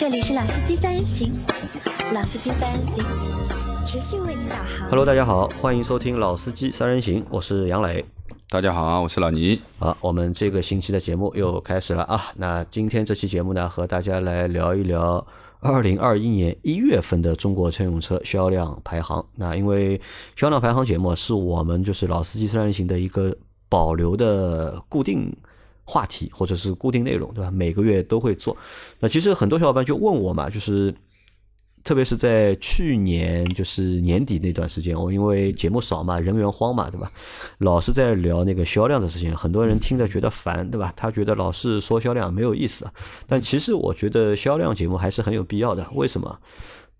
这里是老司机三人行，老司机三人行，持续为您导航。Hello，大家好，欢迎收听老司机三人行，我是杨磊。大家好，我是老倪。好，我们这个星期的节目又开始了啊。那今天这期节目呢，和大家来聊一聊二零二一年一月份的中国乘用车销量排行。那因为销量排行节目是我们就是老司机三人行的一个保留的固定话题或者是固定内容，对吧？每个月都会做。那其实很多小伙伴就问我嘛，就是。特别是在去年就是年底那段时间，我因为节目少嘛，人员荒嘛，对吧？老是在聊那个销量的事情，很多人听着觉得烦，对吧？他觉得老是说销量没有意思，但其实我觉得销量节目还是很有必要的。为什么？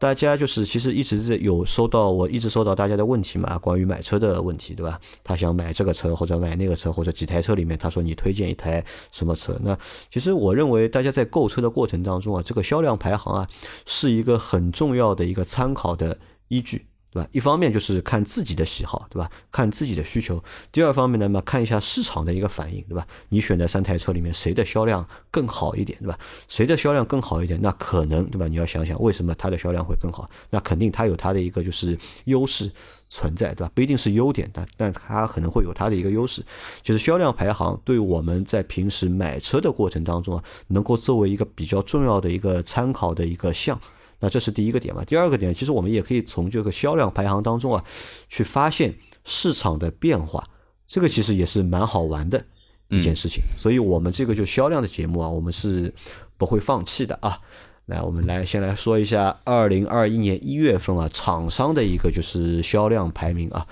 大家就是其实一直是有收到，我一直收到大家的问题嘛，关于买车的问题，对吧？他想买这个车或者买那个车或者几台车里面，他说你推荐一台什么车？那其实我认为大家在购车的过程当中啊，这个销量排行啊是一个很重要的一个参考的依据。对吧？一方面就是看自己的喜好，对吧？看自己的需求。第二方面呢嘛，看一下市场的一个反应，对吧？你选的三台车里面谁的销量更好一点，对吧？谁的销量更好一点，那可能对吧？你要想想为什么它的销量会更好？那肯定它有它的一个就是优势存在，对吧？不一定是优点，但但它可能会有它的一个优势。就是销量排行对我们在平时买车的过程当中啊，能够作为一个比较重要的一个参考的一个项。那这是第一个点嘛？第二个点，其实我们也可以从这个销量排行当中啊，去发现市场的变化，这个其实也是蛮好玩的一件事情。所以我们这个就销量的节目啊，我们是不会放弃的啊。来，我们来先来说一下二零二一年一月份啊，厂商的一个就是销量排名啊。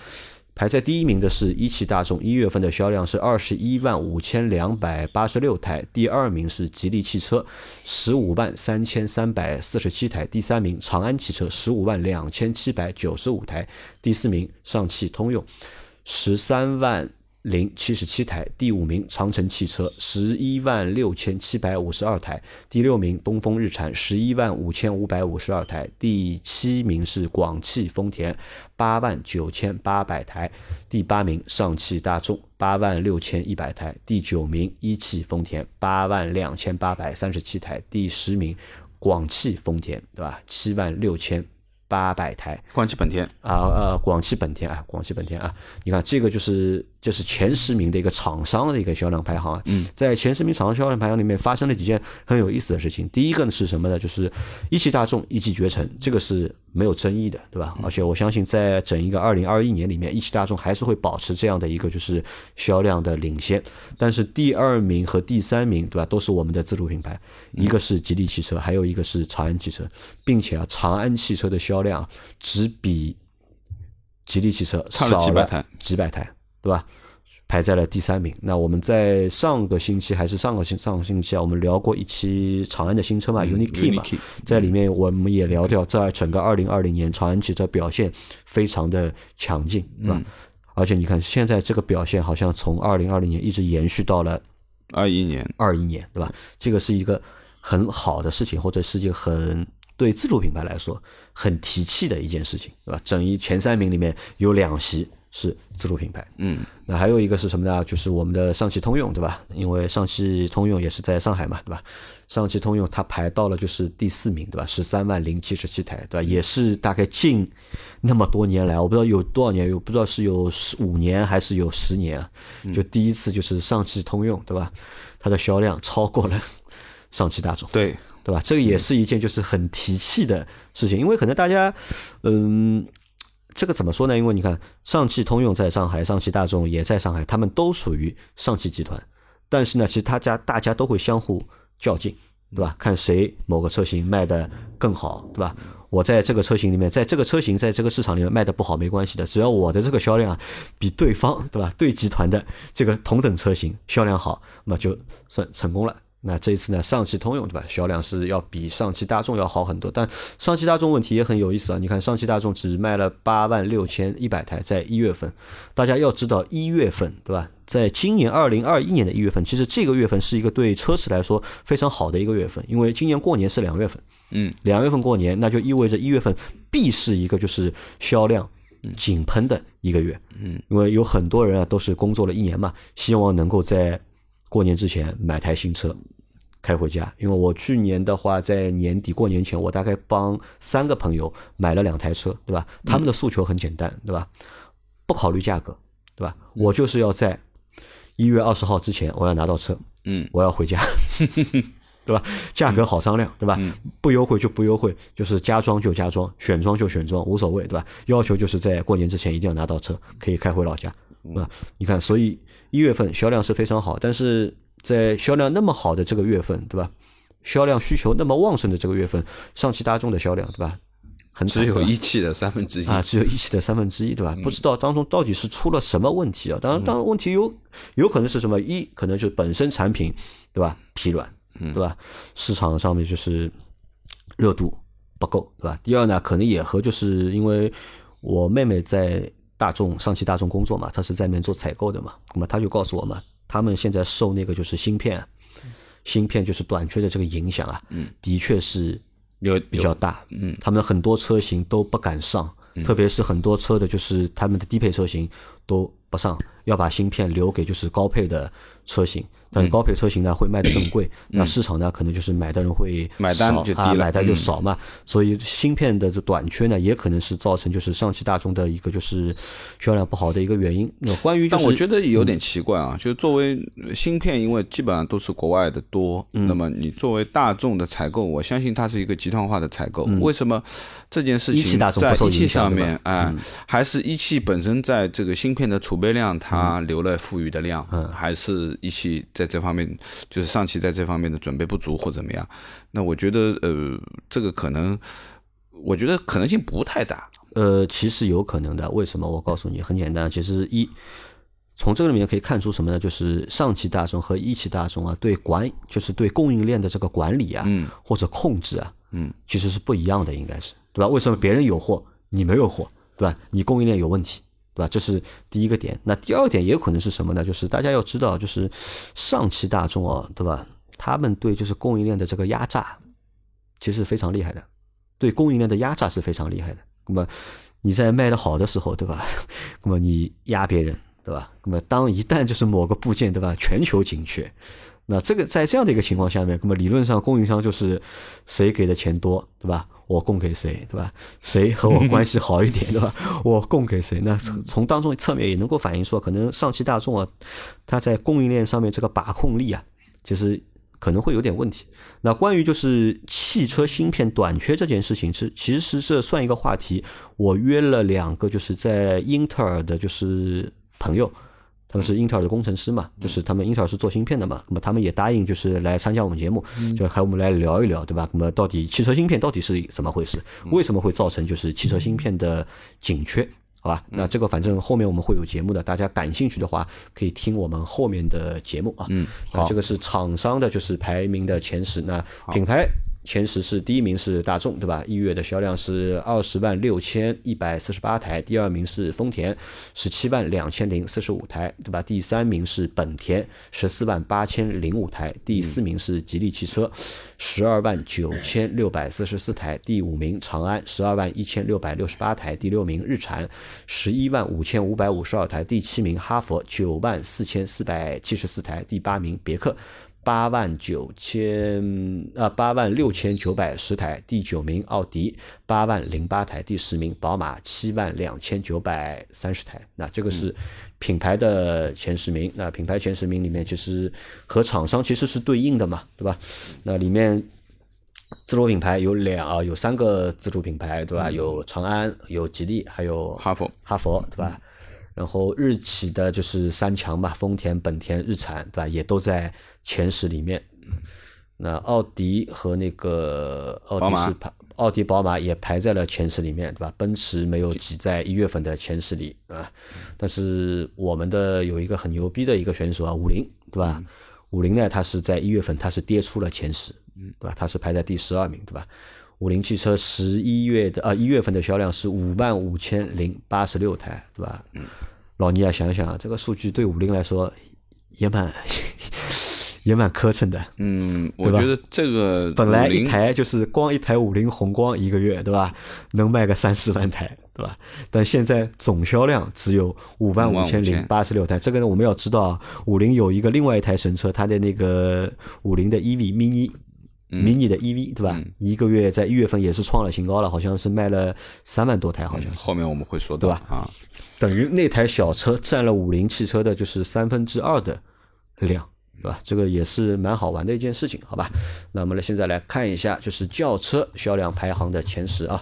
排在第一名的是一汽大众，一月份的销量是二十一万五千两百八十六台。第二名是吉利汽车，十五万三千三百四十七台。第三名长安汽车，十五万两千七百九十五台。第四名上汽通用，十三万零七十七台。第五名长城汽车，十一万六千七百五十二台。第六名东风日产，十一万五千五百五十二台。第七名是广汽丰田。八万九千八百台，第八名上汽大众八万六千一百台，第九名一汽丰田八万两千八百三十七台，第十名广汽丰田对吧？七万六千八百台，广汽本田啊呃广汽本田啊广汽本田啊，你看这个就是就是前十名的一个厂商的一个销量排行啊，嗯，在前十名厂商销量排行里面发生了几件很有意思的事情。第一个呢是什么呢？就是一汽大众一骑绝尘，这个是没有争议的，对吧？而且我相信在整一个二零二一年里面，一汽大众还是会保持这样的一个就是销量的领先。但是第二名和第三名，对吧，都是我们的自主品牌，一个是吉利汽车，还有一个是长安汽车，并且啊，长安汽车的销量只比吉利汽车差了少几百台，几百台，对吧？排在了第三名。那我们在上个星期还是上个星上个星期啊，我们聊过一期长安的新车嘛、u n i q e 嘛 Unique，在里面我们也聊掉，在整个二零二零年，长安汽车表现非常的强劲，对吧？而且你看现在这个表现，好像从二零二零年一直延续到了二一年，二一年，对吧？这个是一个很好的事情，或者是一个很对自主品牌来说很提气的一件事情，对吧？整一前三名里面有两席是自主品牌，嗯，那还有一个是什么呢？就是我们的上汽通用，对吧？因为上汽通用也是在上海嘛，对吧？上汽通用它排到了就是第四名，对吧？十三万零七十七台，对吧？也是大概近那么多年来，我不知道有多少年，有不知道是有十五年还是有十年啊？就第一次就是上汽通用，对吧？它的销量超过了 上汽大众，对，对吧？这个也是一件就是很提气的事情，因为可能大家，嗯，这个怎么说呢？因为你看，上汽通用在上海，上汽大众也在上海，他们都属于上汽集团，但是呢，其实他家大家都会相互较劲，对吧？看谁某个车型卖的更好，对吧？我在这个车型里面，在这个车型在这个市场里面卖的不好没关系的，只要我的这个销量啊比对方，对吧？对集团的这个同等车型销量好，那就算成功了。那这一次呢，上汽通用对吧，销量是要比上汽大众要好很多，但上汽大众问题也很有意思啊。你看上汽大众只卖了八万六千一百台，在一月份，大家要知道一月份对吧？在今年二零二一年的一月份，其实这个月份是一个对车市来说非常好的一个月份，因为今年过年是两月份，嗯，两月份过年，那就意味着一月份必是一个就是销量井喷的一个月，嗯，因为有很多人啊都是工作了一年嘛，希望能够在过年之前买台新车，开回家。因为我去年的话，在年底过年前，我大概帮三个朋友买了两台车，对吧？他们的诉求很简单，对吧？不考虑价格，对吧？我就是要在一月二十号之前，我要拿到车，嗯，我要回家，对吧？价格好商量，对吧？不优惠就不优惠，就是加装就加装，选装就选装，无所谓，对吧？要求就是在过年之前一定要拿到车，可以开回老家，对吧？你看，所以一月份销量是非常好，但是在销量那么好的这个月份，对吧？销量需求那么旺盛的这个月份，上汽大众的销量，对吧？很只有一汽的三分之一啊，只有一汽的三分之一，对吧？不知道当中到底是出了什么问题啊？当然，当然问题有有可能是什么？一可能就是本身产品，对吧？疲软，对吧？市场上面就是热度不够，对吧？第二呢，可能也和就是因为我妹妹在大众上汽大众工作嘛，他是在那边做采购的嘛，那么他就告诉我们，他们现在受那个就是芯片，芯片就是短缺的这个影响啊，的确是有比较大，嗯，他们很多车型都不敢上，特别是很多车的就是他们的低配车型都不上，要把芯片留给就是高配的车型，但是高配车型呢会卖得更贵，那市场呢可能就是买的人会买单少就低了。啊买单就嗯。少嘛，所以芯片的这短缺呢也可能是造成就是上汽大众的一个就是销量不好的一个原因。那关于就是但我觉得有点奇怪啊，就是作为呃芯片，因为基本上都是国外的多，嗯。那么你作为大众的采购，我相信它是一个集团化的采购。为什么这件事情在一汽上面，哎，还是一汽本身在这个芯片的储备量，它留了富余的量，嗯。还是一汽在这方面，就是上汽在这方面的准备不足或怎么样？那我觉得，呃，这个可能，我觉得可能性不太大。呃，其实有可能的。为什么？我告诉你，很简单。其实一从这个里面可以看出什么呢？就是上汽大众和一汽大众啊，对管就是对供应链的这个管理啊，嗯或者控制啊，嗯，其实是不一样的，应该是对吧？为什么别人有货，你没有货，对吧？你供应链有问题。对吧？这是第一个点。那第二点也可能是什么呢？就是大家要知道，就是上汽大众啊，对吧？他们对就是供应链的这个压榨，其实是非常厉害的。对供应链的压榨是非常厉害的。那么你在卖的好的时候，对吧？那么你压别人，对吧？那么当一旦就是某个部件，对吧？全球紧缺，那这个在这样的一个情况下面，那么理论上供应商就是谁给的钱多，对吧？我供给谁，对吧？谁和我关系好一点，对吧？我供给谁？那从从当中侧面也能够反映说，可能上汽大众啊，它在供应链上面这个把控力啊，就是可能会有点问题。那关于就是汽车芯片短缺这件事情，是其实是算一个话题。我约了两个就是在英特尔的，就是朋友。他们是英特尔的工程师嘛，就是他们英特尔是做芯片的嘛，那么他们也答应就是来参加我们节目，就和我们来聊一聊，对吧？那么到底汽车芯片到底是怎么回事？为什么会造成就是汽车芯片的紧缺？好吧，那这个反正后面我们会有节目的，大家感兴趣的话可以听我们后面的节目啊。嗯，那这个是厂商的，就是排名的前十。那品牌前十是第一名是大众，对吧？一月的销量是二十万六千一百四十八台，第二名是丰田，十七万两千零四十五台，对吧？第三名是本田，十四万八千零五台，第四名是吉利汽车，十二万九千六百四十四台，第五名长安，十二万一千六百六十八台，第六名日产，十一万五千五百五十二台，第七名哈佛，九万四千四百七十四台，第八名别克。八万九千啊，八万六千九百十台，第九名奥迪，八万零八台，第十名宝马，七万两千九百三十台。那这个是品牌的前十名。那品牌前十名里面，其实和厂商其实是对应的嘛，对吧？那里面自主品牌有两啊，有三个自主品牌，对吧？有长安，有吉利，还有哈佛哈佛，对吧？然后日企的就是三强吧，丰田、本田、日产，对吧？也都在前十里面。那奥迪和那个奥迪是排，奥迪、宝马也排在了前十里面，对吧？奔驰没有挤在一月份的前十里啊。但是我们的有一个很牛逼的一个选手啊，五菱，对吧？五菱呢，它是在一月份它是跌出了前十，对吧？它是排在第十二名，对吧？五菱汽车十一月的啊一月份的销量是五万五千零八十六台，对吧？嗯老倪啊，想想啊，这个数据对五菱来说也蛮 也蛮磕碜的。嗯，我觉得这个本来一台就是光一台五菱宏光一个月，对吧？能卖个三四万台，对吧？但现在总销量只有五万五千零八十六台。这个呢，我们要知道啊，五菱有一个另外一台神车，它的那个五菱的 EV mini。Mini 的 EV 对吧？嗯。一个月在一月份也是创了新高了，好像是卖了三万多台，好像是。后面我们会说到对吧？啊，等于那台小车占了五菱汽车的就是三分之二的量，对吧？这个也是蛮好玩的一件事情，好吧？那我们来现在来看一下，就是轿车销量排行的前十啊，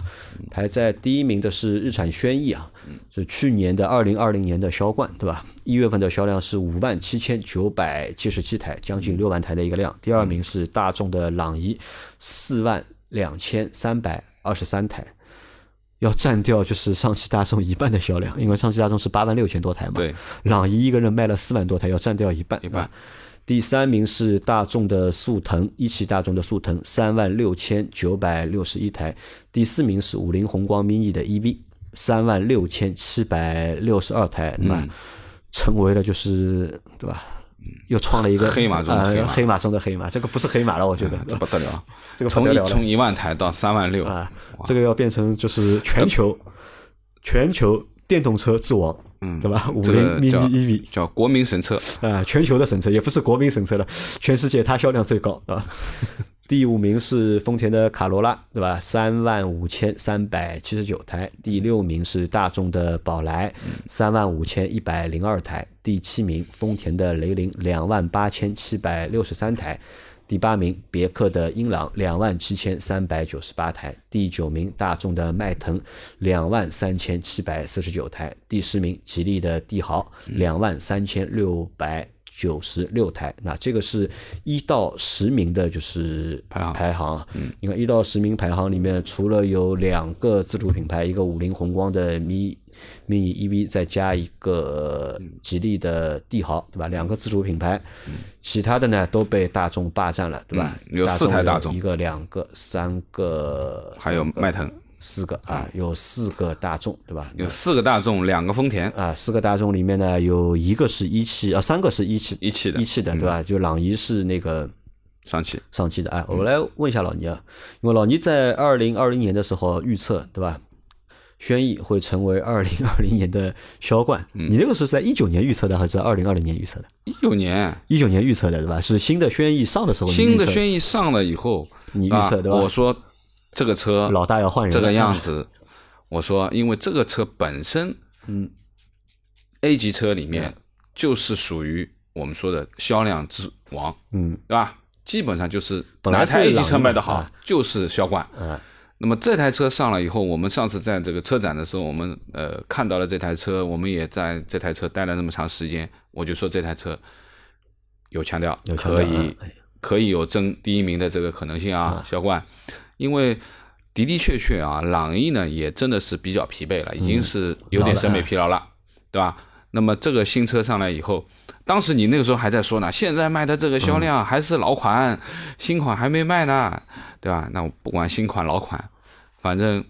排在第一名的是日产轩逸啊，是去年的二零二零年的销冠，对吧？一月份的销量是五万七千九百七十七台，将近六万台的一个量。第二名是大众的朗逸，四万两千三百二十三台。要占掉就是上汽大众一半的销量，因为上汽大众是八万六千多台嘛，对，朗逸一个人卖了四万多台，要占掉一半，一半啊。第三名是大众的速腾，一汽大众的速腾三万六千九百六十一台。第四名是五菱宏光 mini 的 EV，三万六千七百六十二台，对吧？嗯成为了就是对吧？又创了一个黑马中的黑马呃黑马中的黑马，这个不是黑马了，我觉得。这不得了，这个不从一从一万台到三万六啊，这个要变成就是全球 全球电动车之王，嗯对吧？五这菱 mini EV 叫国民神车，啊，全球的神车也不是国民神车了，全世界它销量最高啊。第五名是丰田的卡罗拉，对吧？三万五千三百七十九台。第六名是大众的宝来，三万五千一百零二台。第七名丰田的雷凌，两万八千七百六十三台。第八名别克的英朗，两万七千三百九十八台；第九名大众的迈腾，两万三千七百四十九台；第十名吉利的帝豪，两万三千六百九十六台。那这个是一到十名的，就是排行排行。嗯，你看一到十名排行里面，除了有两个自主品牌，一个五菱宏光的 mini mini EV，再加一个吉利的帝豪，对吧？两个自主品牌，其他的呢都被大众霸占了，对吧？嗯有四台大众一个、两个、三个，还有迈腾，四个啊，有四个大众，对吧？有四个大众，两个丰田，啊，四个大众里面呢，有一个是一汽啊，三个是一汽一汽的嗯一汽的，对吧？就朗逸是那个上汽，上汽的。哎，我来问一下老倪啊，因为老倪在二零二零年的时候预测，对吧？轩逸会成为二零二零年的销冠，嗯你那个是在一九年预测的，还是在二零二零年预测的？一九年一九年预测的，对吧？是新的轩逸上的时候新的轩逸上了以后，你预测啊对吧我说这个车老大要换人了，这个样子，我说因为这个车本身，嗯，A 级车里面就是属于我们说的销量之王，嗯。对吧？基本上就是本来是哪台 A 级车卖得好啊，就是销冠。嗯那么这台车上了以后，我们上次在这个车展的时候，我们呃看到了这台车，我们也在这台车待了那么长时间，我就说这台车有强调，可以可以有争第一名的这个可能性啊，销冠，因为的的确确啊，朗逸呢也真的是比较疲惫了，已经是有点审美疲劳了，对吧？那么这个新车上来以后，当时你那个时候还在说呢，现在卖的这个销量还是老款，新款还没卖呢，对吧？那我不管新款老款，反正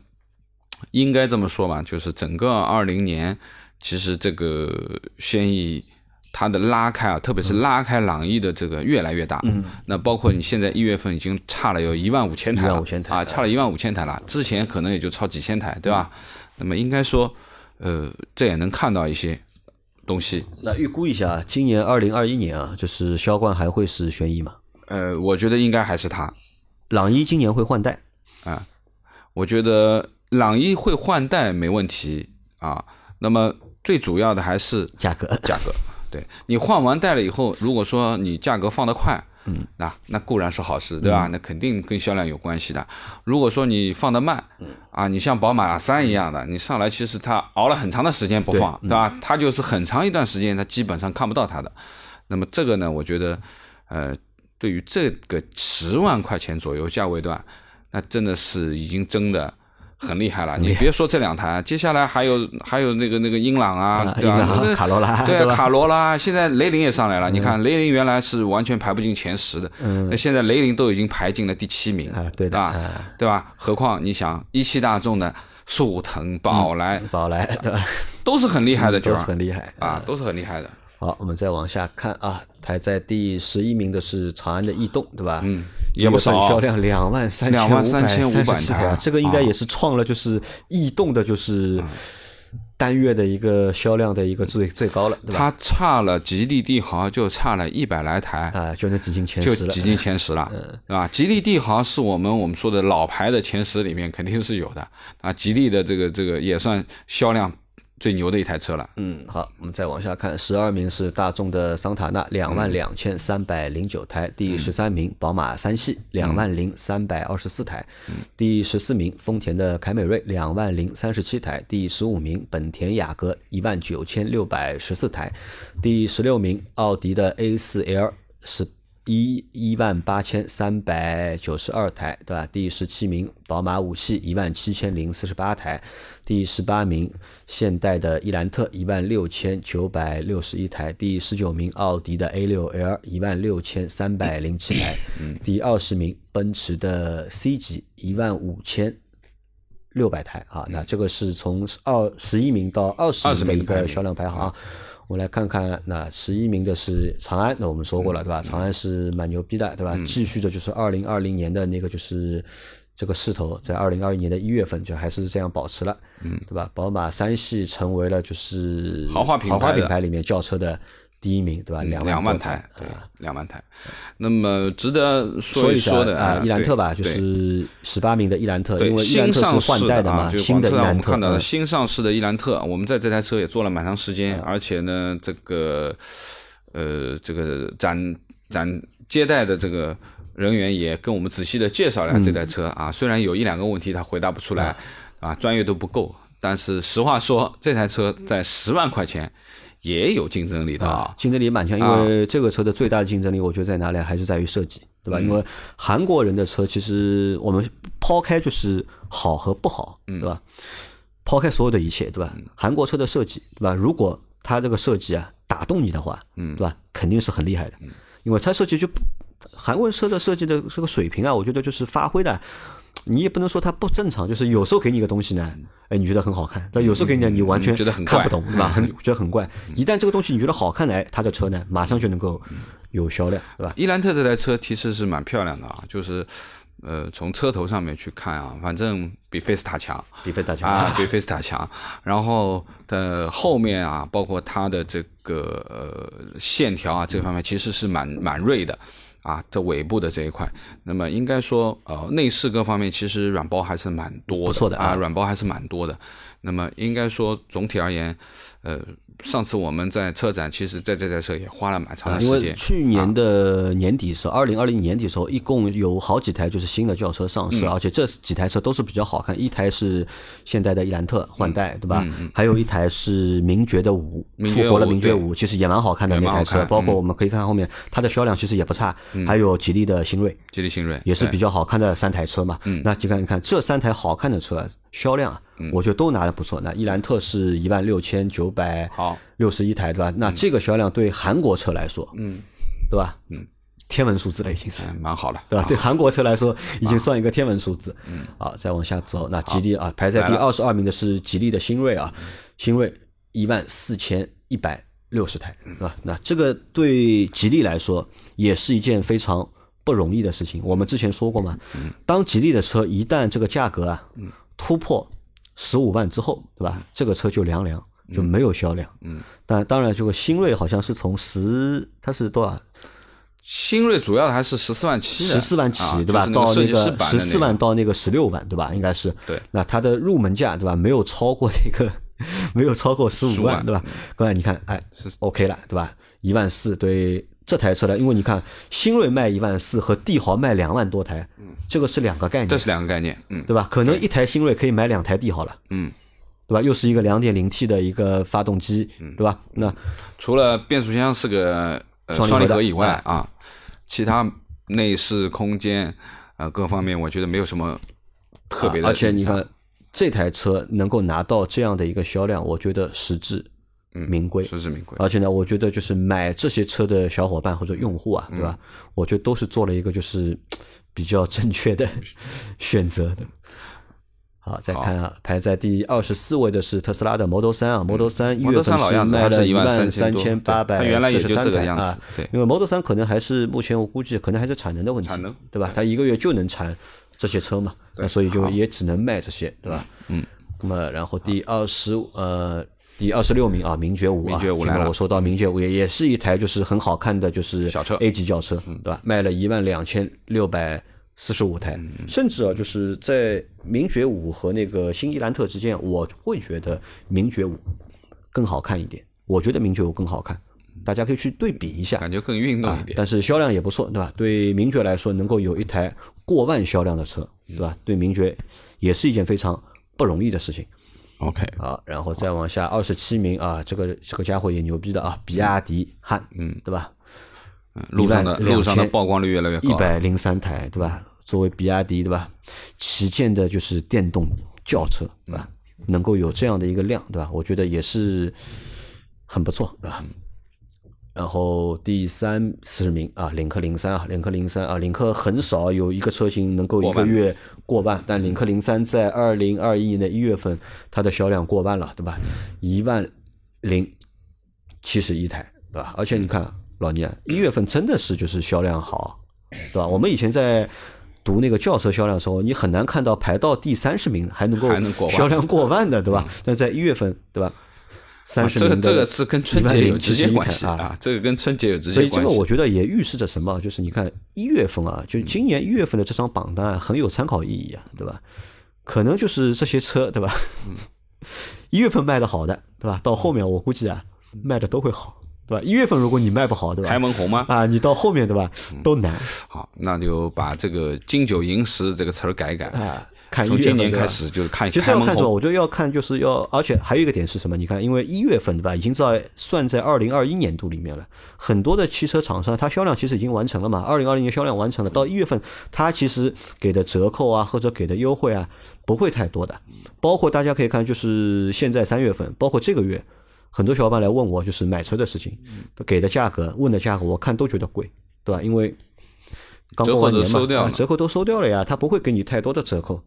应该这么说吧，就是整个二零年，其实这个轩逸它的拉开啊，特别是拉开朗逸的这个越来越大。嗯，那包括你现在一月份已经差了有一万五千台了，15,000台啊，差了一万五千台了，之前可能也就超几千台，对吧？那么应该说，呃，这也能看到一些东西。那预估一下，今年二零二一年啊，就是销冠还会是轩逸吗？呃，我觉得应该还是它。朗逸今年会换代，啊，我觉得朗逸会换代没问题啊。那么最主要的还是价格价格。对你换完代了以后，如果说你价格放得快，嗯，那那固然是好事，对吧？那肯定跟销量有关系的。如果说你放得慢，啊，你像宝马三一样的，你上来其实它熬了很长的时间不放，对吧？它就是很长一段时间，它基本上看不到它的。那么这个呢，我觉得，呃，对于这个十万块钱左右价位段，那真的是已经真的很厉害了。你别说这两台，接下来还有还有那个那个英朗啊，啊对吧？卡罗拉对卡罗拉，现在雷凌也上来了。你看雷凌原来是完全排不进前十的，那现在雷凌都已经排进了第七名啊对的吧啊？对吧？何况你想一汽大众的速腾、宝来宝来对吧？都是很厉害的就是很厉害啊，都是很厉害的。好，我们再往下看啊，排在第十一名的是长安的逸动，对吧？嗯，也不少，销量两万三千五百三十七台，这个应该也是创了就是逸动的，就是。单月的一个销量的一个最最高了，对吧？它差了吉利帝豪就差了一百来台啊，就能挤进前十了，就挤进前十了，对吧？吉利帝豪是我们我们说的老牌的前十里面肯定是有的啊，吉利的这个这个也算销量。最牛的一台车了。嗯，好，我们再往下看，十二名是大众的桑塔纳，两万两千三百零九台；第十三名宝马三系，两万零三百二十四台；第十四名丰田的凯美瑞，两万零三十七台；第十五名本田雅阁，一万九千六百十四台；第十六名奥迪的 A 四 L 是。一一万八千三百九十二台，对吧？第十七名，宝马五系一万七千零四十八台；第十八名，现代的伊兰特一万六千九百六十一台；第十九名，奥迪的 A 六 L 一万六千三百零七台；第二十名，奔驰的 C 级一万五千六百台。啊，那这个是从二十一名到二十名的一个销量排行。我们来看看，那十一名的是长安，那我们说过了，对吧？长安是蛮牛逼的，对吧？继续的就是二零二零年的那个就是这个势头，在二零二一年的一月份就还是这样保持了，嗯，对吧？宝马三系成为了就是豪华豪华品牌里面轿车的。第一名对吧？两两万台，对，两万台。那么值得说一说的啊，伊兰特吧，就是十八名的伊兰特，因为伊兰特是换代的嘛，新的伊兰特。看到的新上市的伊兰特，我们在这台车也做了蛮长时间，而且呢，这个呃，这个展展接待的这个人员也跟我们仔细的介绍了这台车啊。虽然有一两个问题他回答不出来啊，专业度不够，但是实话说，这台车在十万块钱。也有竞争力的啊，竞争力蛮强。因为这个车的最大的竞争力，我觉得在哪里？还是在于设计，对吧？因为韩国人的车，其实我们抛开就是好和不好，对吧？抛开所有的一切，对吧？韩国车的设计，对吧？如果它这个设计啊打动你的话，嗯，对吧？肯定是很厉害的，因为它设计就韩国车的设计的这个水平啊，我觉得就是发挥的。你也不能说它不正常，就是有时候给你一个东西呢，哎，你觉得很好看，但有时候给你你完全觉得很看不懂，对吧？很觉得很怪。一旦这个东西你觉得好看，哎，它的车呢，马上就能够有销量，对吧？伊兰特这台车其实是蛮漂亮的啊，就是呃，从车头上面去看啊，反正比菲斯塔强，比菲斯塔强啊，比菲斯塔强。然后的后面啊，包括它的这个呃线条啊，这方面其实是蛮蛮锐的。啊，这尾部的这一块，那么应该说，呃，内饰各方面其实软包还是蛮多的，不错的啊，软包还是蛮多的。那么应该说，总体而言，呃。上次我们在车展，其实在这台车也花了蛮长的时间。因为去年的年底时候，二零二零年底时候，一共有好几台就是新的轿车上市，而且这几台车都是比较好看。一台是现代的伊兰特换代，对吧？还有一台是名爵的五，复活了名爵五，其实也蛮好看的那台车。包括我们可以看后面，它的销量其实也不差。还有吉利的新锐，吉利新锐也是比较好看的三台车嘛。那就看一看这三台好看的车销量。我觉得都拿的不错。那伊兰特是一万六千九百六十一台，对吧？那这个销量对韩国车来说，嗯，对吧？嗯，天文数字了已经是，蛮好了，对吧？对韩国车来说，已经算一个天文数字。嗯，好，再往下走，那吉利啊，排在第二十二名的是吉利的新锐啊，新锐一万四千一百六十台，是吧？那这个对吉利来说也是一件非常不容易的事情。我们之前说过嘛，当吉利的车一旦这个价格啊突破。十五万之后，对吧？这个车就凉凉，就没有销量。嗯，但当然，这个新锐好像是从十，它是多少？新锐主要还是十四万起，十四万起，对吧？到那个十四万到那个十六万，对吧？应该是。对。那它的入门价，对吧？没有超过这个，没有超过十五万，对吧？各位，你看，哎，OK 了，对吧？一万四对。这台车呢，因为你看新锐卖一万四和帝豪卖两万多台，嗯，这个是两个概念，这是两个概念，嗯，对吧？可能一台新锐可以买两台帝豪了，嗯，对吧？又是一个两点零 T 的一个发动机，嗯，对吧？那除了变速箱是个双离合以外啊，其他内饰空间啊各方面，我觉得没有什么特别的。而且你看这台车能够拿到这样的一个销量，我觉得实质。名贵，实至名归。而且呢，我觉得就是买这些车的小伙伴或者用户啊，对吧？我觉得都是做了一个就是比较正确的 选择的。好，再看啊，排在第二十四位的是特斯拉的 Model 三啊，Model 三一月份3老样子卖了一万13,000多千八百四十三这个样子台啊。对因为 Model 三可能还是目前我估计可能还是产能的问题，对吧？它一个月就能产这些车嘛，那所以就也只能卖这些，对吧？嗯。那么然后第二十呃。第二十六名啊，名爵五啊，名爵五来了前面我说到名爵五也也是一台就是很好看的，就是小车 A 级轿车，对吧？卖了一万两千六百四十五台，甚至啊，就是在名爵五和那个新伊兰特之间，我会觉得名爵五更好看一点。我觉得名爵五更好看，大家可以去对比一下。感觉更运动一点。但是销量也不错，对吧？对名爵来说，能够有一台过万销量的车，对吧？对名爵也是一件非常不容易的事情。OK，好，然后再往下二十七名啊，这个这个家伙也牛逼的啊，比亚迪汉，嗯，对吧？嗯路上的路上的曝光率越来越高。一百零三台，对吧？作为比亚迪，对吧？旗舰的就是电动轿车，对吧？能够有这样的一个量，对吧？我觉得也是很不错，对吧？然后第三十名啊，领克零三啊，领克零三啊，领克很少有一个车型能够一个月过万，但领克零三在二零二一年的一月份，它的销量过万了，对吧？一万零七十一台，对吧？而且你看老倪啊，一月份真的是就是销量好，对吧？我们以前在读那个轿车销量的时候，你很难看到排到第三十名还能够销量过万的，对吧？但在一月份，对吧？三十啊这个这个是跟春节有直接关系啊。啊，这个跟春节有直接关系所以这。个我觉得也预示着什么？就是你看一月份啊，就今年一月份的这张榜单啊，很有参考意义啊，对吧？可能就是这些车，对吧？一月份卖的好的，对吧？到后面我估计啊，卖的都会好，对吧？一月份如果你卖不好，对吧？开门红吗？啊，你到后面对吧，都难好，那就把这个金九银十这个词儿改一改。啊。从今年开始就是看其实要看什么？我觉得要看就是要，而且还有一个点是什么？你看，因为一月份对吧，已经在算在二零二一年度里面了。很多的汽车厂商，它销量其实已经完成了嘛，二零二零年销量完成了，到一月份它其实给的折扣啊，或者给的优惠啊，不会太多的。包括大家可以看，就是现在三月份，包括这个月，很多小伙伴来问我就是买车的事情，给的价格、问的价格，我看都觉得贵，对吧？因为刚过完年嘛，折扣都收掉了啊折扣都收掉了呀，它不会给你太多的折扣。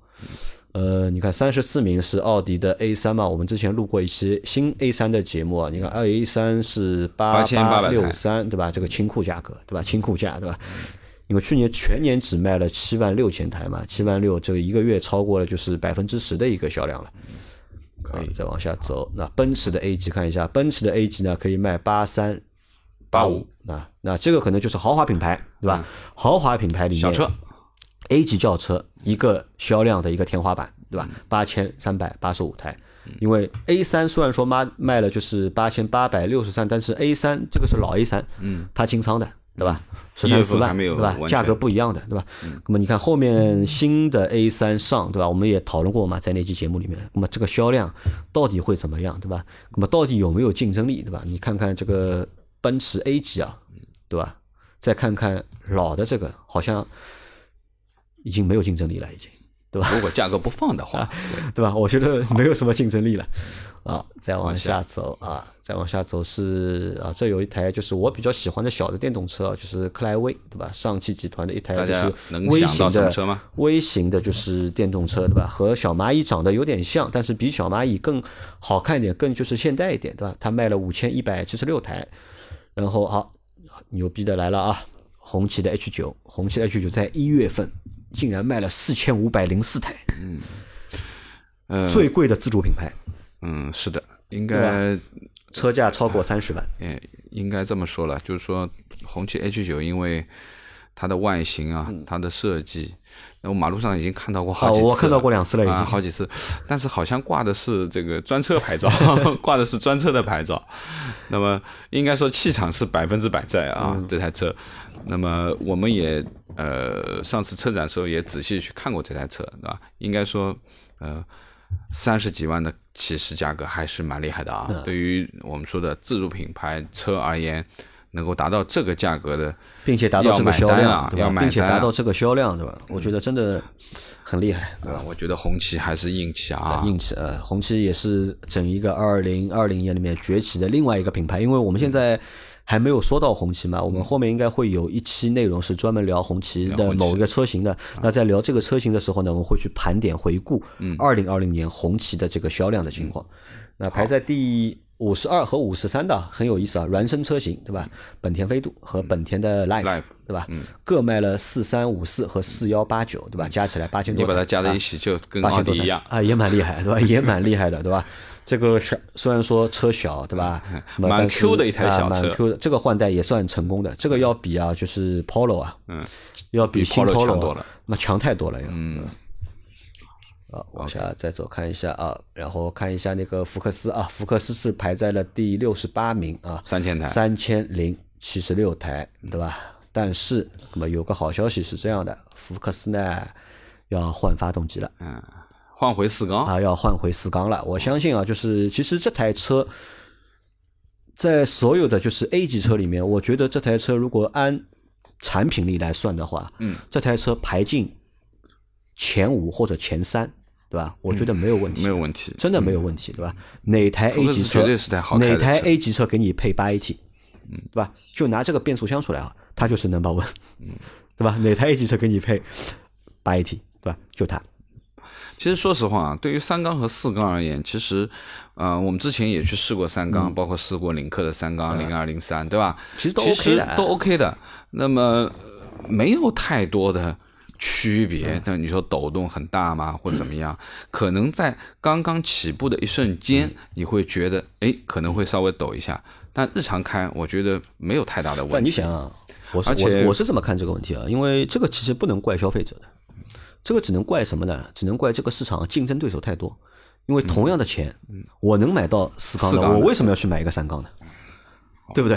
呃，你看三十四名是奥迪的 A 三嘛，我们之前录过一期新 A 三的节目啊，你看 A 三是八8800六三对吧？这个清库价格对吧？清库价对吧？因为去年全年只卖了七万六千台嘛，七万六这个一个月超过了就是百分之十的一个销量了。可以再往下走，那奔驰的 A 级看一下，奔驰的 A 级呢可以卖八三八五，啊那这个可能就是豪华品牌对吧？豪华品牌里面小车 A 级轿车一个销量的一个天花板，对吧？八千三百八十五台。因为 A 三虽然说卖卖了就是八千八百六十三，但是 A 三这个是老 A 三，嗯，它清仓的，对吧？十三四万，对吧价格不一样的，对吧？那么你看后面新的 A 三上，对吧？我们也讨论过嘛，在那期节目里面，那么这个销量到底会怎么样，对吧？那么到底有没有竞争力，对吧？你看看这个奔驰 A 级啊，对吧？再看看老的这个，好像已经没有竞争力了，已经，对吧？如果价格不放的话，对吧？我觉得没有什么竞争力了。啊，再往下走啊，再往下走是啊，这有一台就是我比较喜欢的小的电动车啊，就是克莱威，对吧？上汽集团的一台就是微型的车吗微型的就是电动车，对吧？和小蚂蚁长得有点像，但是比小蚂蚁更好看一点，更就是现代一点，对吧？它卖了五千一百七十六台，然后好牛逼的来了啊！红旗的 H 九，红旗的 H 九在一月份竟然卖了四千五百零四台，嗯呃，最贵的自主品牌，嗯，是的，应该车价超过三十万。哎，应该这么说了，就是说红旗 H 九因为它的外形啊，它的设计，那我马路上已经看到过好几次我看到过两次了已经啊，好几次，但是好像挂的是这个专车牌照，挂的是专车的牌照。那么应该说气场是百分之百在啊，嗯这台车。那么我们也呃上次车展的时候也仔细去看过这台车，对吧？应该说呃三十几万的起始价格还是蛮厉害的啊。嗯对于我们说的自主品牌车而言，能够达到这个价格的，并且达到这个销量，啊并且达到这个销量，对吧？我觉得真的很厉害，对吧？啊，我觉得红旗还是硬气啊。硬气呃，红旗也是整一个二零二零年里面崛起的另外一个品牌，因为我们现在还没有说到红旗嘛，我们后面应该会有一期内容是专门聊红旗的某一个车型的。那在聊这个车型的时候呢，我们会去盘点回顾二零二零年红旗的这个销量的情况。那排在第五十二和五十三的很有意思啊，孪生车型对吧？本田飞度和本田的 Life 对吧？各卖了四三五四和四幺八九对吧？加起来八千多。你把它加在一起就跟奥迪一样啊，也蛮厉害对吧？也蛮厉害的对吧？这个虽然说车小，对吧？蛮 Q 的一台小车，蛮 Q 的。这个换代也算成功的。这个要比啊，就是 Polo 啊，嗯，要比新 Polo 强多了，那强太多了呀。嗯。啊，往下再走看一下啊，然后看一下那个福克斯啊，福克斯是排在了第六十八名啊，三千台，三千零七十六台，对吧？但是那么有个好消息是这样的，福克斯呢要换发动机了，嗯。换回四缸啊，要换回四缸了。我相信啊，就是其实这台车在所有的就是 A 级车里面，我觉得这台车如果按产品力来算的话，嗯，这台车排进前五或者前三，对吧？我觉得没有问题，没有问题，真的没有问题，对吧？哪台 A 级车绝对是台好哪台 A 级车给你配八 AT，嗯，对吧？就拿这个变速箱出来啊，它就是 number one，嗯，对吧？哪台 A 级车给你配八 AT，对吧？就它。其实说实话啊，对于三缸和四缸而言，其实，呃，我们之前也去试过三缸，包括试过领克的三缸零二零三，对吧？其实都 OK 的，都 OK 的。那么没有太多的区别。那你说抖动很大吗，或者怎么样？可能在刚刚起步的一瞬间，你会觉得，哎，可能会稍微抖一下。但日常开，我觉得没有太大的问题。但你想啊，我是我我是这么看这个问题啊，因为这个其实不能怪消费者的。这个只能怪什么呢？只能怪这个市场竞争对手太多。因为同样的钱，我能买到四缸的，我为什么要去买一个三缸的？对不对？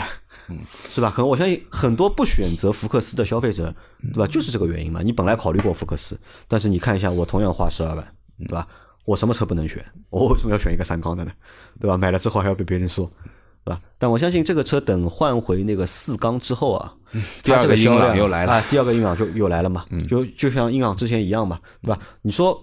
嗯，是吧？可能我相信很多不选择福克斯的消费者，对吧？就是这个原因嘛。你本来考虑过福克斯，但是你看一下，我同样花十二万，对吧？我什么车不能选？我为什么要选一个三缸的呢？对吧？买了之后还要被别人说，对吧？但我相信这个车等换回那个四缸之后啊。第二个英朗又来了啊！第二个英朗就又来了嘛，就就像英朗之前一样嘛，对吧？你说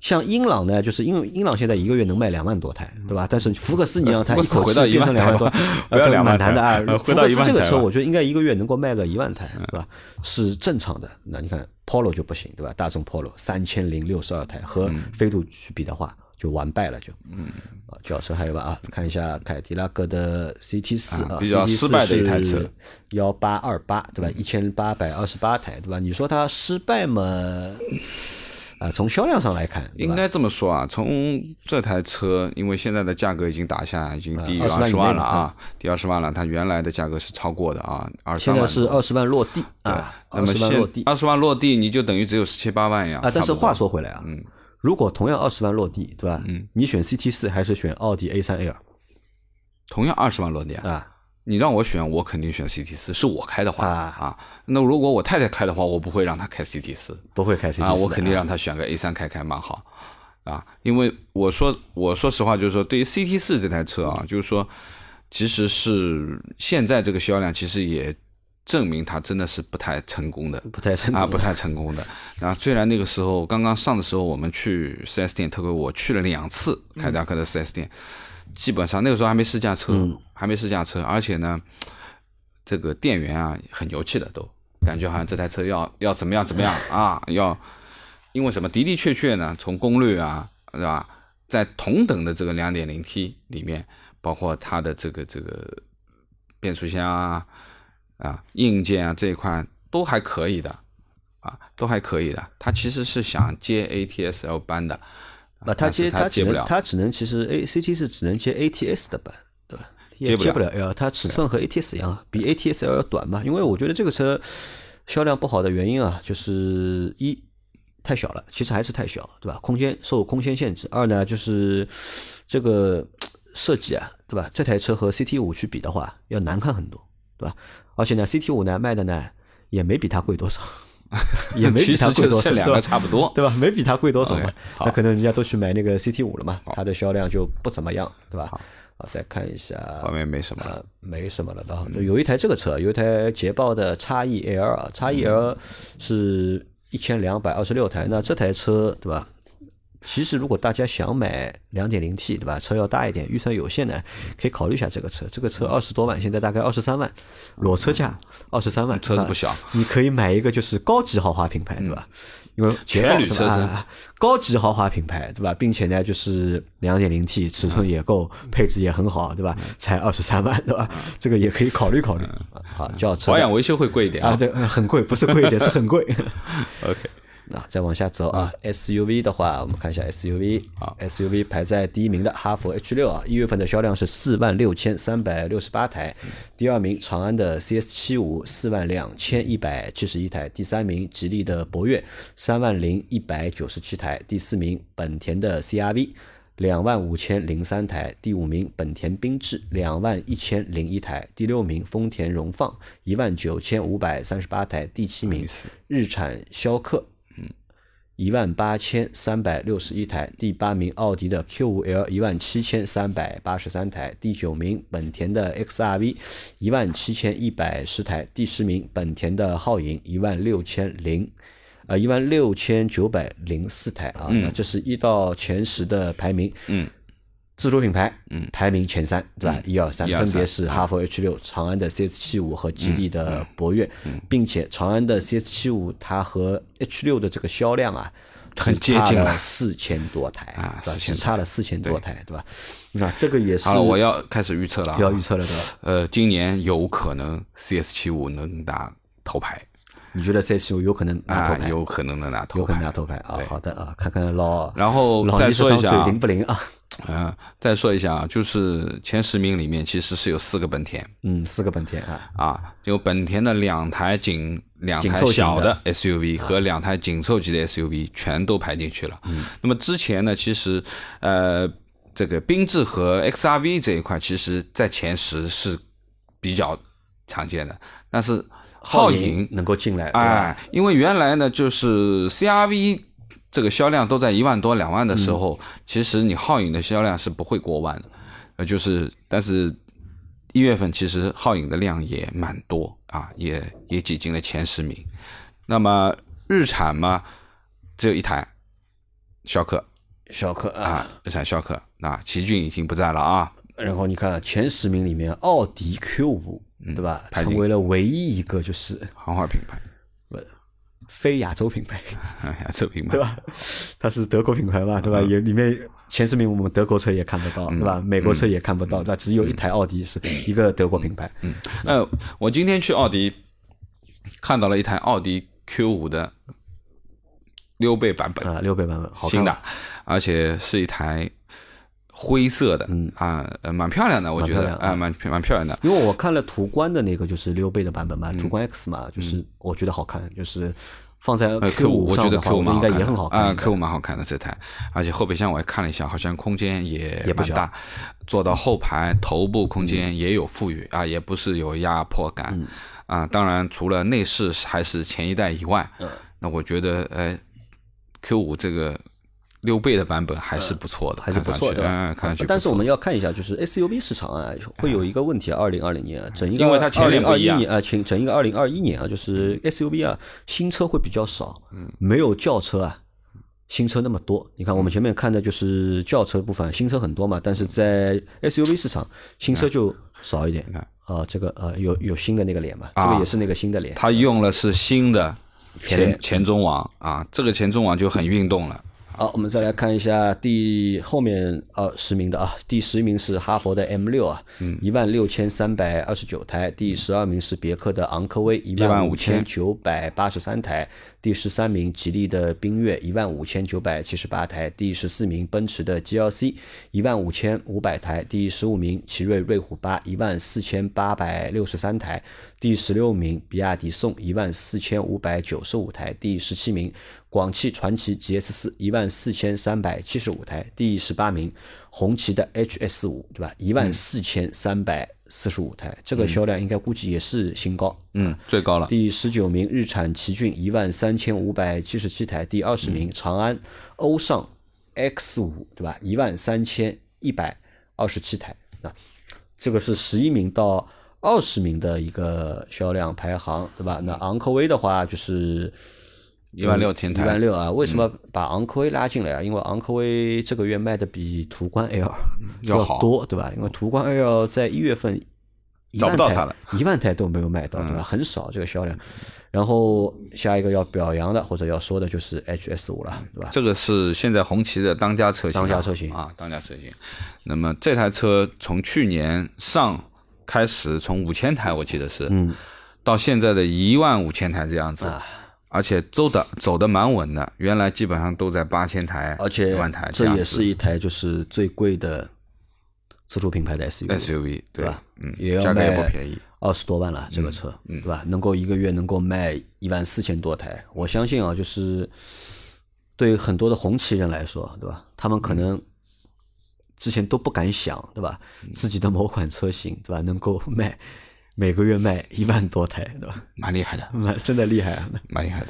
像英朗呢，就是因为英朗现在一个月能卖两万多台，对吧？但是福克斯你让它一口气变成两万多，呃，蛮难的啊。福 克斯这个车，我觉得应该一个月能够卖个一万台，对吧？是正常的。那你看 Polo 就不行，对吧？大众 Polo 三千零六十二台和飞度去比的话。就完败了，就嗯啊，轿车还有吧啊，看一下凯迪拉克的 CT 四啊，比较失败的一台车，幺八二八对吧？一千八百二十八台对吧？你说它失败嘛？啊，从销量上来看，应该这么说啊，从这台车，因为现在的价格已经打下，已经低于二十万了啊，低二十万了，它原来的价格是超过的啊，二现在是二十万落地啊，那么现二十万落地，你就等于只有十七八万呀啊，但是话说回来啊，嗯。如果同样二十万落地，对吧？嗯，你选 CT 四还是选奥迪 A 三 L？同样二十万落地啊，你让我选，我肯定选 CT 四。是我开的话啊，那如果我太太开的话，我不会让她开 CT 四，不会开 CT 四啊，我肯定让她选个 A 三开开蛮好啊。因为我说我说实话，就是说对于 CT 四这台车啊，就是说其实是现在这个销量，其实也。证明它真的是不太成功的，不太成啊，不太成功的。啊，虽然那个时候刚刚上的时候，我们去 4S 店，特别我去了两次凯迪拉克的 4S 店，基本上那个时候还没试驾车，还没试驾车，而且呢，这个店员啊很牛气的，都感觉好像这台车要要怎么样怎么样 啊，要因为什么的的确确呢，从功率啊，是吧，在同等的这个 2.0T 里面，包括它的这个这个变速箱啊。啊，硬件啊这一块都还可以的，啊，都还可以的。他其实是想接 ATS-L 班的，啊，他接他接不了，他只能其实 ACT 是只能接 ATS 的版，对吧？接不了 L，它尺寸和 ATS 一样，比 ATS-L 要短嘛。因为我觉得这个车销量不好的原因啊，就是一太小了，其实还是太小，对吧？空间受空间限制。二呢就是这个设计啊，对吧？这台车和 CT 五去比的话，要难看很多，对吧？而且呢，CT 五呢卖的呢也没比它贵多少，也没比它贵多少，这两个差不多，对吧？没比它贵多少嘛？那可能人家都去买那个 CT 五了嘛，它的销量就不怎么样，对吧？好，再看一下，后面没什么了，没什么了然后。有一台这个车，有一台捷豹的叉 E L，啊叉 E L 是一千两百二十六台，那这台车对吧？其实如果大家想买两点零 T，对吧？车要大一点，预算有限的，可以考虑一下这个车。这个车二十多万，现在大概二十三万，裸车价二十三万，车子不小。你可以买一个就是高级豪华品牌，对吧？因为全铝车身，高级豪华品牌，对吧？并且呢，就是两点零 T，尺寸也够，配置也很好，对吧？才二十三万，对吧？这个也可以考虑考虑。好，轿车保养维修会贵一点啊？对，很贵，不是贵一点，是很贵。OK。那再往下走啊，SUV 的话，我们看一下 SUV 啊，SUV 排在第一名的哈弗 H 六啊，一月份的销量是四万六千三百六十八台，第二名长安的 CS 七五四万两千一百七十一台，第三名吉利的博越三万零一百九十七台，第四名本田的 CRV 两万五千零三台，第五名本田缤智两万一千零一台，第六名丰田荣放一万九千五百三十八台，第七名日产逍客。一万八千三百六十一台，第八名奥迪的 Q 五 L 一万七千三百八十三台，第九名本田的 XRV 一万七千一百十台，第十名本田的皓影一万六千零，呃一万六千九百零四台啊，那这是一到前十的排名。嗯。自主品牌，嗯，排名前三，对吧？一二三，分别是哈弗 H 六、长安的 CS 七五和吉利的博越，并且长安的 CS 七五它和 H 六的这个销量啊，很接近了，四千多台啊，只差了四千多台，对吧？那这个也是。好，我要开始预测了，要预测了，对吧？呃，今年有可能 CS 七五能拿头牌。你觉得 CS 七五有可能拿头牌？有可能能拿头牌，有可能拿头牌啊！好的啊，看看老，然后再说一下灵不灵啊？啊，再说一下啊，就是前十名里面其实是有四个本田，嗯，四个本田啊，啊，有本田的两台紧两台小的 SUV 和两台紧凑级的 SUV 全都排进去了。嗯，那么之前呢，其实呃，这个缤智和 XRV 这一块，其实在前十是比较常见的，但是。皓影能够进来，哎，因为原来呢，就是 CRV 这个销量都在一万多、两万的时候，其实你皓影的销量是不会过万的，呃，就是，但是一月份其实皓影的量也蛮多啊，也也挤进了前十名。那么日产嘛，只有一台逍客，逍客啊，日产逍客，那奇骏已经不在了啊。然后你看前十名里面，奥迪 Q 五。对吧？成为了唯一一个就是豪华品牌，不非亚洲品牌，亚洲品牌对吧？它是德国品牌嘛，对吧？也里面前十名我们德国车也看得到，对吧？美国车也看不到，那只有一台奥迪是一个德国品牌。嗯，那我今天去奥迪看到了一台奥迪 Q 五的六倍版本啊，六倍版本，新的，而且是一台。灰色的，嗯啊，呃，蛮漂亮的，我觉得，啊，蛮蛮漂亮的。因为我看了途观的那个，就是溜背的版本嘛，途观 X 嘛，就是我觉得好看，就是放在 Q 五上的话，应该也很好看啊。Q 五蛮好看的这台，而且后备箱我还看了一下，好像空间也也不大，坐到后排头部空间也有富裕啊，也不是有压迫感啊。当然，除了内饰还是前一代以外，那我觉得，哎，Q 五这个。溜背的版本还是不错的，还是不错的，嗯，看上去。但是我们要看一下，就是 SUV 市场啊，会有一个问题啊。二零二零年，整一个因为它二零二一年啊，整整一个二零二一年啊，就是 SUV 啊，新车会比较少，嗯，没有轿车啊，新车那么多。你看我们前面看的就是轿车部分，新车很多嘛，但是在 SUV 市场，新车就少一点。你看啊，这个呃，有有新的那个脸嘛，这个也是那个新的脸。它用了是新的前前中网啊，这个前中网就很运动了。好，我们再来看一下第后面呃十名的啊，第十名是哈佛的 M 六啊，一万六千三百二十九台，第十二名是别克的昂科威一万五千九百八十三台。第十三名，吉利的缤越一万五千九百七十八台；第十四名，奔驰的 GLC 一万五千五百台；第十五名，奇瑞瑞虎八一万四千八百六十三台；第十六名，比亚迪宋一万四千五百九十五台；第十七名，广汽传祺 GS 四一万四千三百七十五台；第十八名，红旗的 HS 五，对吧？一万四千三百。四十五台，这个销量应该估计也是新高，嗯，最高了。第十九名，日产奇骏一万三千五百七十七台；第二十名，长安欧尚 X 五，对吧？一万三千一百二十七台。啊，这个是十一名到二十名的一个销量排行，对吧？那昂科威的话，就是一万六前台，一万六啊！为什么把昂科威拉进来啊？因为昂科威这个月卖的比途观 L 要多，对吧？因为途观 L 在一月份找不到它了，一万台都没有卖到，对吧？很少这个销量。然后下一个要表扬的或者要说的就是 HS 五了，对吧？这个是现在红旗的当家车型，当家车型啊，当家车型。那么这台车从去年上开始，从五千台我记得是，嗯，到现在的一万五千台这样子。而且走的走的蛮稳的，原来基本上都在八千台，而且万台，这也是一台就是最贵的自主品牌的 SUV，对吧？嗯，也要价格也不便宜，二十多万了这个车，对吧？能够一个月能够卖一万四千多台，我相信啊，就是对很多的红旗人来说，对吧？他们可能之前都不敢想，对吧？自己的某款车型，对吧？能够卖。每个月卖一万多台，对吧？蛮厉害的，蛮真的厉害啊，蛮厉害的。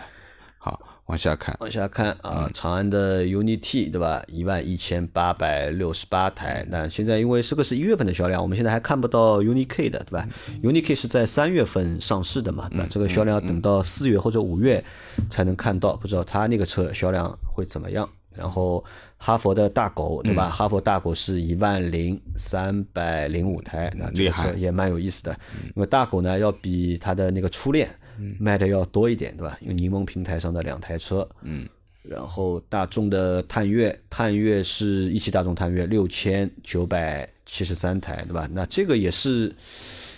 好，往下看，往下看啊，长安的 UNI-T 对吧？一万一千八百六十八台。那现在因为这个是一月份的销量，我们现在还看不到 UNI-K 的，对吧？UNI-K 是在三月份上市的嘛？那这个销量要等到四月或者五月才能看到，不知道它那个车销量会怎么样。然后。哈佛的大狗，对吧？哈佛大狗是一万零三百零五台，那这个车也蛮有意思的。因为大狗呢，要比它的那个初恋卖的要多一点，对吧？因为柠檬平台上的两台车。嗯。然后大众的探岳，探岳是一汽大众探岳六千九百七十三台，对吧？那这个也是，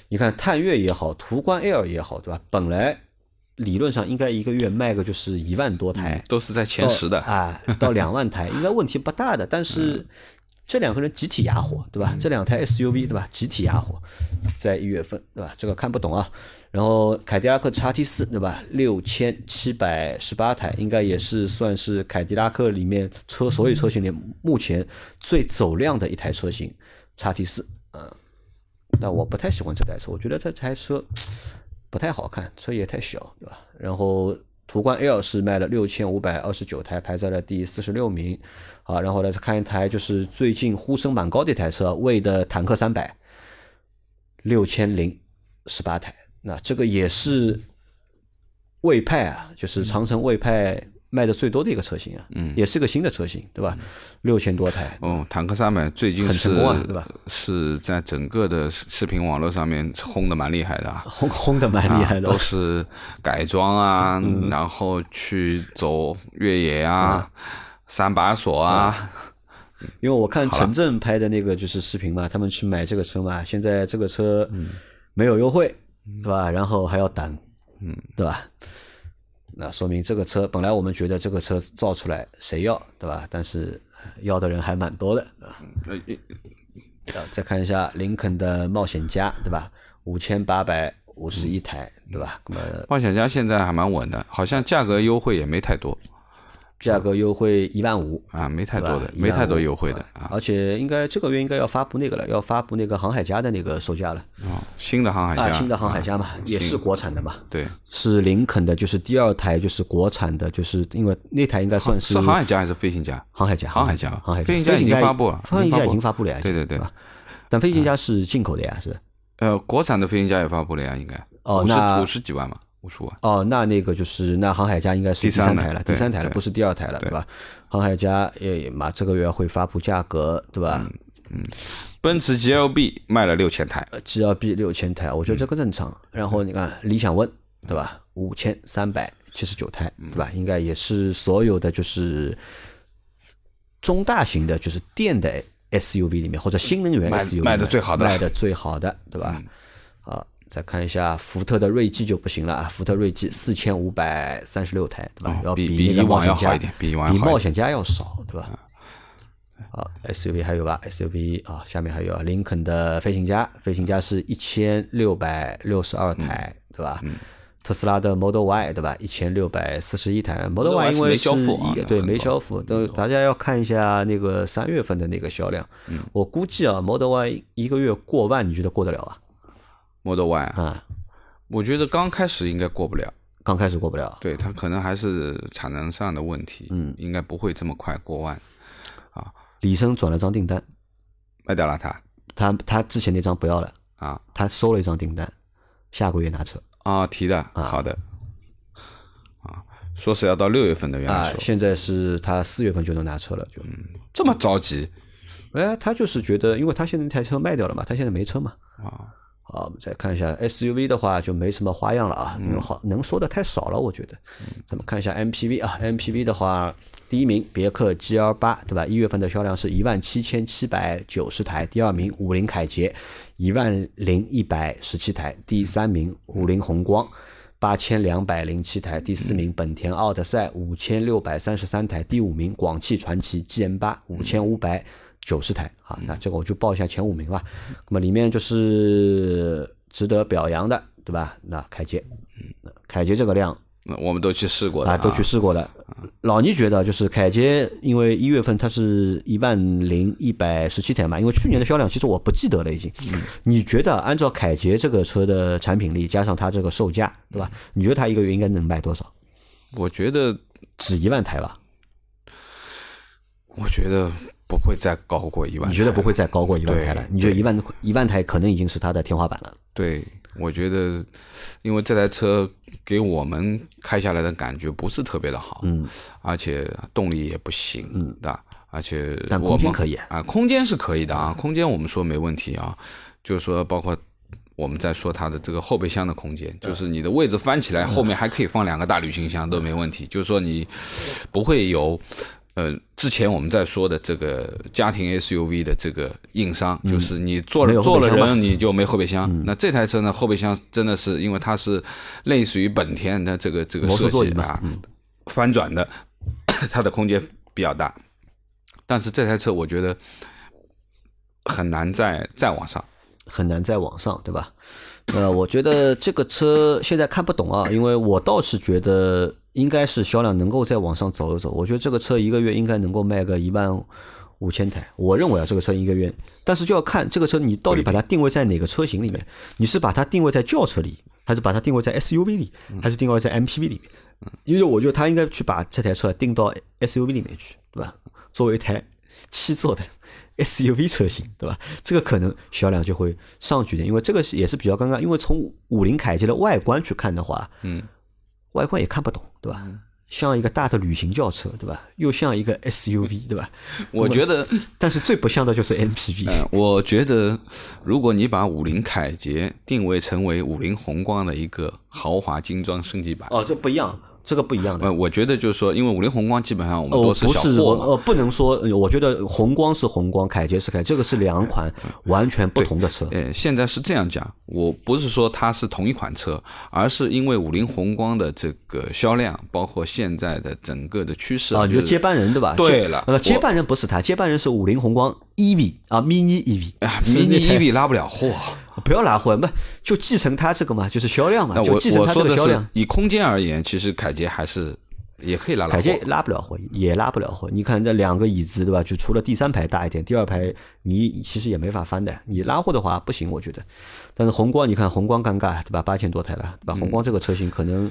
你看探岳也好，途观 L 也好，对吧？本来。理论上应该一个月卖个就是一万多台，都是在前十的啊，到两万台 应该问题不大的。但是这两个人集体哑火，对吧？这两台 SUV 对吧？集体哑火，在一月份对吧？这个看不懂啊。然后凯迪拉克 XT 四对吧？六千七百十八台，应该也是算是凯迪拉克里面车所有车型里目前最走量的一台车型。，XT 四，嗯，但我不太喜欢这台车，我觉得这台车。不太好看，车也太小，对吧？然后途观 L 是卖了六千五百二十九台，排在了第四十六名。啊，然后呢再看一台，就是最近呼声蛮高的一台车，魏的坦克三百，六千零十八台。那这个也是魏派啊，就是长城魏派。卖的最多的一个车型啊，嗯，也是个新的车型，对吧？六千多台。哦，坦克三百最近很成功啊，对吧？是在整个的视频网络上面轰的蛮厉害的，轰轰的蛮厉害的，都是改装啊，然后去走越野啊，三把锁啊。因为我看陈震拍的那个就是视频嘛，他们去买这个车嘛，现在这个车没有优惠，对吧？然后还要等，嗯，对吧？那说明这个车本来我们觉得这个车造出来谁要对吧？但是要的人还蛮多的啊。再看一下林肯的冒险家对吧？五千八百五十一台对吧？那么冒险家现在还蛮稳的，好像价格优惠也没太多。价格优惠一万五啊，没太多的，没太多优惠的啊。而且应该这个月应该要发布那个了，要发布那个航海家的那个售价了。哦，新的航海家，新的航海家嘛，也是国产的嘛。对，是林肯的，就是第二台，就是国产的，就是因为那台应该算是。是航海家还是飞行家？航海家，航海家，航海家。飞行家已经发布了，飞行家已经发布了呀。对对对。但飞行家是进口的呀，是。呃，国产的飞行家也发布了呀，应该。哦，那五十几万嘛。哦，那那个就是那航海家应该是第三台了，第三台了，不是第二台了，对吧？航海家也马这个月会发布价格，对吧？嗯，奔驰 GLB 卖了六千台，GLB 六千台，我觉得这个正常。然后你看理想 ONE，对吧？五千三百七十九台，对吧？应该也是所有的就是中大型的，就是电的 SUV 里面或者新能源 SUV 卖的最好的，卖的最好的，对吧？啊。再看一下福特的锐际就不行了啊，福特锐际四千五百三十六台，对吧？要比比冒险家比比冒险家要少，对吧？好，SUV 还有吧？SUV 啊，下面还有林肯的飞行家，飞行家是一千六百六十二台，对吧？特斯拉的 Model Y，对吧？一千六百四十一台，Model Y 因为是一对没交付，都大家要看一下那个三月份的那个销量。我估计啊，Model Y 一个月过万，你觉得过得了啊？Model Y 啊，我觉得刚开始应该过不了，刚开始过不了，对它可能还是产能上的问题，嗯，应该不会这么快过万，啊，李生转了张订单，卖掉了他，他他之前那张不要了，啊，他收了一张订单，下个月拿车，啊，提的，好的，啊，说是要到六月份的，原来啊，说、现在是他四月份就能拿车了，就，这么着急？哎，他就是觉得，因为他现在那台车卖掉了嘛，他现在没车嘛。啊？好，我们再看一下 SUV 的话就没什么花样了啊，因为好能说的太少了，我觉得。咱们看一下 MPV 啊，MPV 的话，第一名别克 GL 八对吧？一月份的销量是一万七千七百九十台，第二名五菱凯捷一万零一百十七台，第三名五菱宏光。八千两百零七台，第四名本田奥德赛五千六百三十三台，第五名广汽传祺 GM 八五千五百九十台啊，那这个我就报一下前五名吧。那么里面就是值得表扬的，对吧？那凯捷，凯捷这个量那我们都去试过的啊，都去试过的。老倪觉得就是凯捷，因为一月份它是一万零一百十七台嘛，因为去年的销量其实我不记得了已经。你觉得按照凯捷这个车的产品力加上它这个售价，对吧？你觉得它一个月应该能卖多少？我觉得，只一万台吧？我觉得不会再高过一万。你觉得不会？再高过一万台了？你觉得一万一万台可能已经是它的天花板了？对，我觉得，因为这台车给我们开下来的感觉不是特别的好，嗯，而且动力也不行，嗯，对吧？而且但我们空间可以啊，空间是可以的啊，空间我们说没问题啊，就是说包括我们在说它的这个后备箱的空间，就是你的位置翻起来，后面还可以放两个大旅行箱都没问题，就是说你不会有。呃，之前我们在说的这个家庭 SUV 的这个硬伤，就是你坐了坐了人你就没后备箱。那这台车呢，后备箱真的是因为它是类似于本田的这个这个设计啊，翻转的，它的空间比较大。但是这台车我觉得很难再再往上。很难再往上，对吧？呃，我觉得这个车现在看不懂啊，因为我倒是觉得应该是销量能够再往上走一走。我觉得这个车一个月应该能够卖个一万五千台，我认为啊，这个车一个月，但是就要看这个车你到底把它定位在哪个车型里面，你是把它定位在轿车里，还是把它定位在 SUV 里，还是定位在 MPV 里面？因为我觉得他应该去把这台车定到 SUV 里面去，对吧？作为一台七座的 SUV 车型，对吧？这个可能销量就会上去一点，因为这个也是比较尴尬。因为从五菱凯捷的外观去看的话，嗯，外观也看不懂，对吧？像一个大的旅行轿车，对吧？又像一个 SUV，对吧？我觉得，但是最不像的就是 MPV。呃，我觉得如果你把五菱凯捷定位成为五菱宏光的一个豪华精装升级版，哦，这不一样，这个不一样的呃，。我觉得就是说，因为五菱宏光基本上我们哦，都不是小货嘛，我呃，不能说，呃我觉得宏光是宏光，凯捷是凯捷，这个是两款完全不同的车。呃，现在是这样讲，我不是说它是同一款车，而是因为五菱宏光的这个销量，包括现在的整个的趋势啊，你说是接班人对吧？对了呃，接班人不是他，接班人是五菱宏光 EV 啊，mini EV 啊，mini EV 拉不了货。不要拉货，不就继承它这个嘛，就是销量嘛，我就继承它的销量。以空间而言，其实凯捷还是也可以拉拉货。凯捷拉不了货，也拉不了货。你看这两个椅子对吧？就除了第三排大一点，第二排你其实也没法翻的。你拉货的话不行，我觉得。但是宏光，你看宏光尴尬对吧？八千多台了，对吧？宏光这个车型可能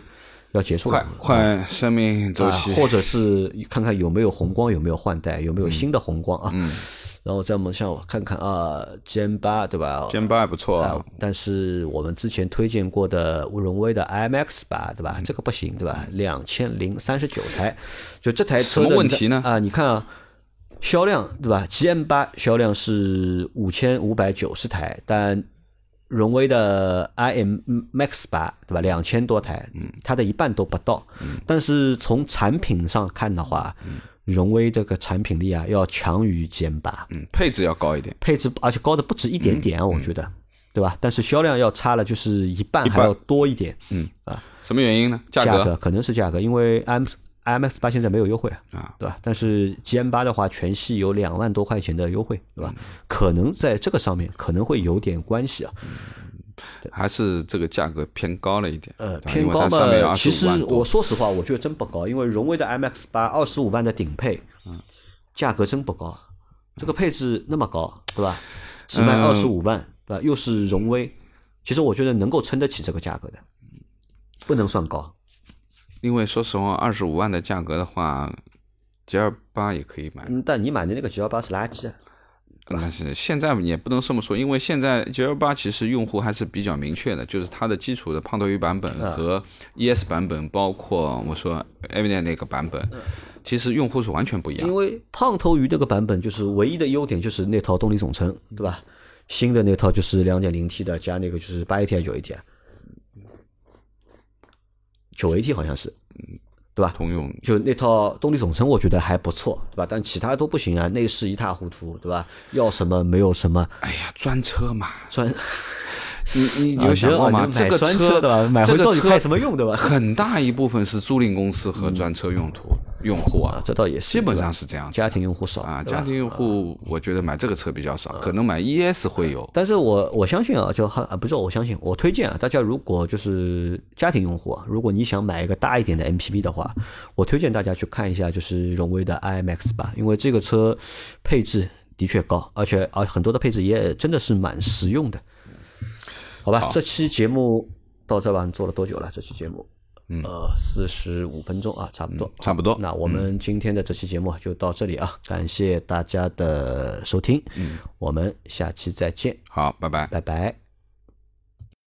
要结束快了。快生命周啊期，，或者是看看有没有红光，有没有换代，有没有新的红光啊？嗯然后再我们像我看看啊，GM 八对吧？肩巴还不错但是我们之前推荐过的荣威的 IMX 八，对吧？嗯这个不行，对吧？两千零三十九台，就这台车什么的问题呢啊，你看啊，销量对吧？GM 八销量是五千五百九十台，但荣威的 iM Max 八对吧？两千多台，嗯它的一半都不到。但是从产品上看的话，荣威这个产品力啊要强于 GM 八。嗯，配置要高一点。配置而且高的不止一点点啊，我觉得，对吧？但是销量要差了就是一半还要多一点，嗯啊什么原因呢？价格价格可能是价格，因为 M M X 八现在没有优惠啊，对吧？但是 G M 八的话，全系有两万多块钱的优惠，对嗯吧？可能在这个上面可能会有点关系啊，还是这个价格偏高了一点。呃，偏高嘛。其实我说实话，我觉得真不高，因为荣威的 M X 八二十五万的顶配，嗯价格真不高，这个配置那么高，对吧？只卖嗯二十五万，对吧？又是荣威，其实我觉得能够撑得起这个价格的，不能算高。因为说实话，二十五万的价格的话，G 二八也可以买。嗯，但你买的那个 G 二八是垃圾啊，但是现在也不能这么说，因为现在 GL 八其实用户还是比较明确的，就是它的基础的胖头鱼版本和 ES 版本，包括我说 Evident 那个版本，其实用户是完全不一样。因为胖头鱼那个版本就是唯一的优点就是那套动力总成，对吧？新的那套就是两点零 T 的加那个就是八 AT 还是九 AT 啊？九 AT 好像是，嗯对吧？通用就那套动力总成，我觉得还不错，对吧？但其他都不行啊，内饰一塌糊涂，对吧？要什么没有什么，哎呀，专车嘛，专你你你有想过吗？啊这个专车对吧？买这个车回到底开什么用对吧？很大一部分是租赁公司和专车用途用户啊，这倒也是，基本上是这样家庭用户少啊。家庭用户我觉得买这个车比较少，可能买 ES 会有。但是我我相信啊，就啊不是我相信，我推荐啊，大家如果就是家庭用户啊，如果你想买一个大一点的 MPV 的话，我推荐大家去看一下就是荣威的 iMAX 吧，因为这个车配置的确高，而且啊很多的配置也真的是蛮实用的。好吧，这期节目到这吧，你做了多久了？这期节目？呃，四十五分钟啊，差不多，嗯差不多嗯那我们今天的这期节目就到这里啊，感谢大家的收听，嗯，我们下期再见，好，拜拜。拜拜。